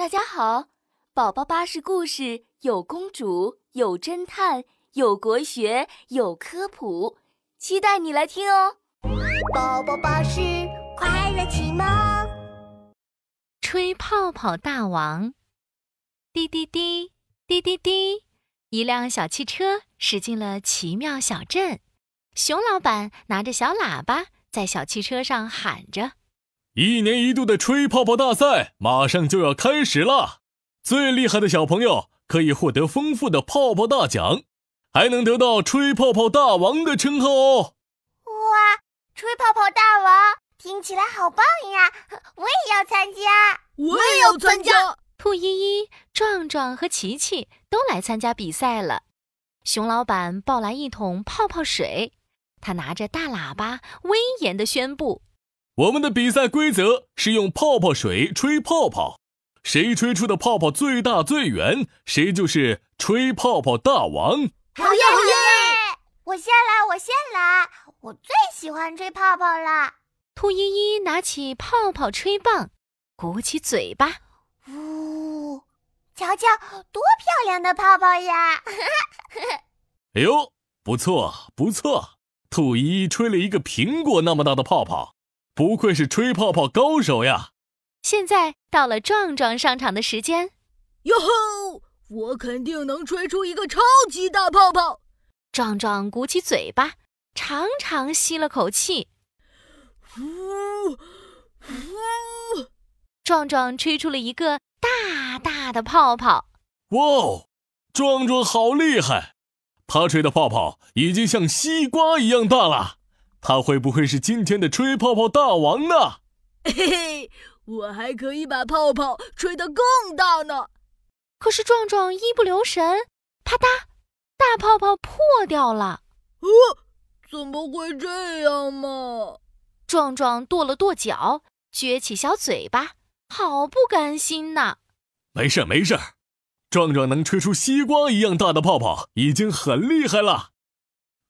大家好，宝宝巴士故事有公主，有侦探，有国学，有科普，期待你来听哦。宝宝巴士快乐启蒙，吹泡泡大王，滴滴滴，滴滴滴，一辆小汽车驶进了奇妙小镇。熊老板拿着小喇叭在小汽车上喊着。一年一度的吹泡泡大赛马上就要开始了，最厉害的小朋友可以获得丰富的泡泡大奖，还能得到吹泡泡大王的称号哦！哇，吹泡泡大王听起来好棒呀！我也要参加，我也要参加。兔依依、壮壮和琪琪都来参加比赛了。熊老板抱来一桶泡泡水，他拿着大喇叭，威严地宣布。我们的比赛规则是用泡泡水吹泡泡，谁吹出的泡泡最大最圆，谁就是吹泡泡大王。好耶好耶！我先来，我先来，我最喜欢吹泡泡了。兔依依拿起泡泡吹棒，鼓起嘴巴，呜，瞧瞧，多漂亮的泡泡呀！哎呦，不错不错，兔依依吹了一个苹果那么大的泡泡。不愧是吹泡泡高手呀！现在到了壮壮上场的时间。哟吼！我肯定能吹出一个超级大泡泡。壮壮鼓起嘴巴，长长吸了口气。呜呜！壮壮吹出了一个大大的泡泡。哇哦！壮壮好厉害！他吹的泡泡已经像西瓜一样大了。他会不会是今天的吹泡泡大王呢？嘿嘿，我还可以把泡泡吹得更大呢。可是壮壮一不留神，啪嗒，大泡泡破掉了。哦，怎么会这样嘛？壮壮跺了跺脚，撅起小嘴巴，好不甘心呐。没事没事，壮壮能吹出西瓜一样大的泡泡，已经很厉害了。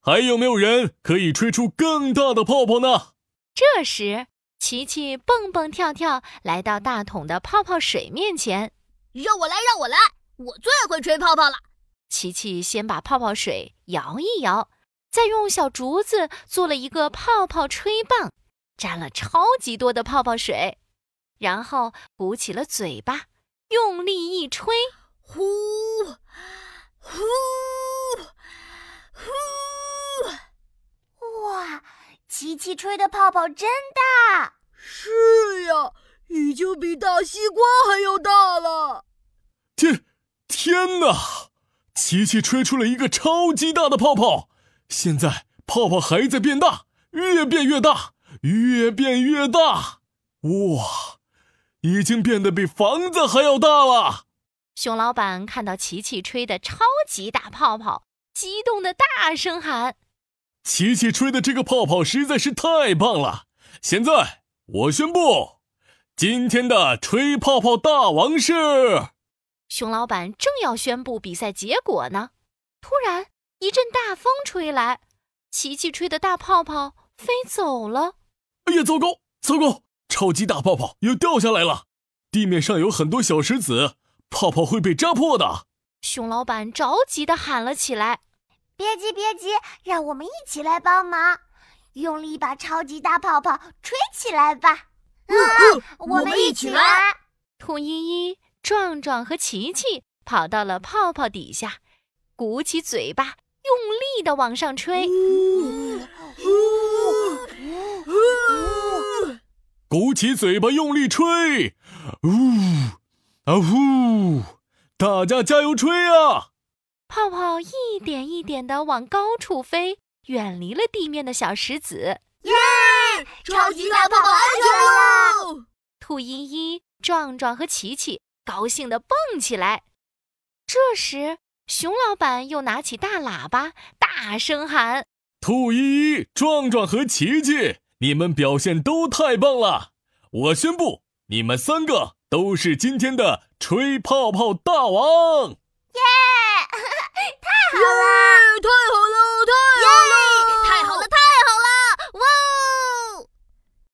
还有没有人可以吹出更大的泡泡呢？这时，琪琪蹦蹦跳跳来到大桶的泡泡水面前，让我来，让我来，我最会吹泡泡了。琪琪先把泡泡水摇一摇，再用小竹子做了一个泡泡吹棒，沾了超级多的泡泡水，然后鼓起了嘴巴，用力一吹，呼，呼。琪琪吹的泡泡真大，是呀，已经比大西瓜还要大了。天，天哪！琪琪吹出了一个超级大的泡泡，现在泡泡还在变大，越变越大，越变越大。哇，已经变得比房子还要大了。熊老板看到琪琪吹的超级大泡泡，激动的大声喊。琪琪吹的这个泡泡实在是太棒了！现在我宣布，今天的吹泡泡大王是……熊老板正要宣布比赛结果呢，突然一阵大风吹来，琪琪吹的大泡泡飞走了。哎呀，糟糕，糟糕！超级大泡泡又掉下来了，地面上有很多小石子，泡泡会被扎破的。熊老板着急地喊了起来。别急，别急，让我们一起来帮忙，用力把超级大泡泡吹起来吧！啊，我们一起来！兔依依、壮壮和琪琪跑到了泡泡底下，鼓起嘴巴，用力的往上吹。鼓起嘴巴，用力吹！呜啊呼！大家加油吹啊！泡泡一点一点地往高处飞，远离了地面的小石子。耶！超级大泡泡安全了！兔依依、壮壮和琪琪高兴地蹦起来。这时，熊老板又拿起大喇叭，大声喊：“兔依依、壮壮和琪琪，你们表现都太棒了！我宣布，你们三个都是今天的吹泡泡大王！”耶！太好了！太好了！太好了！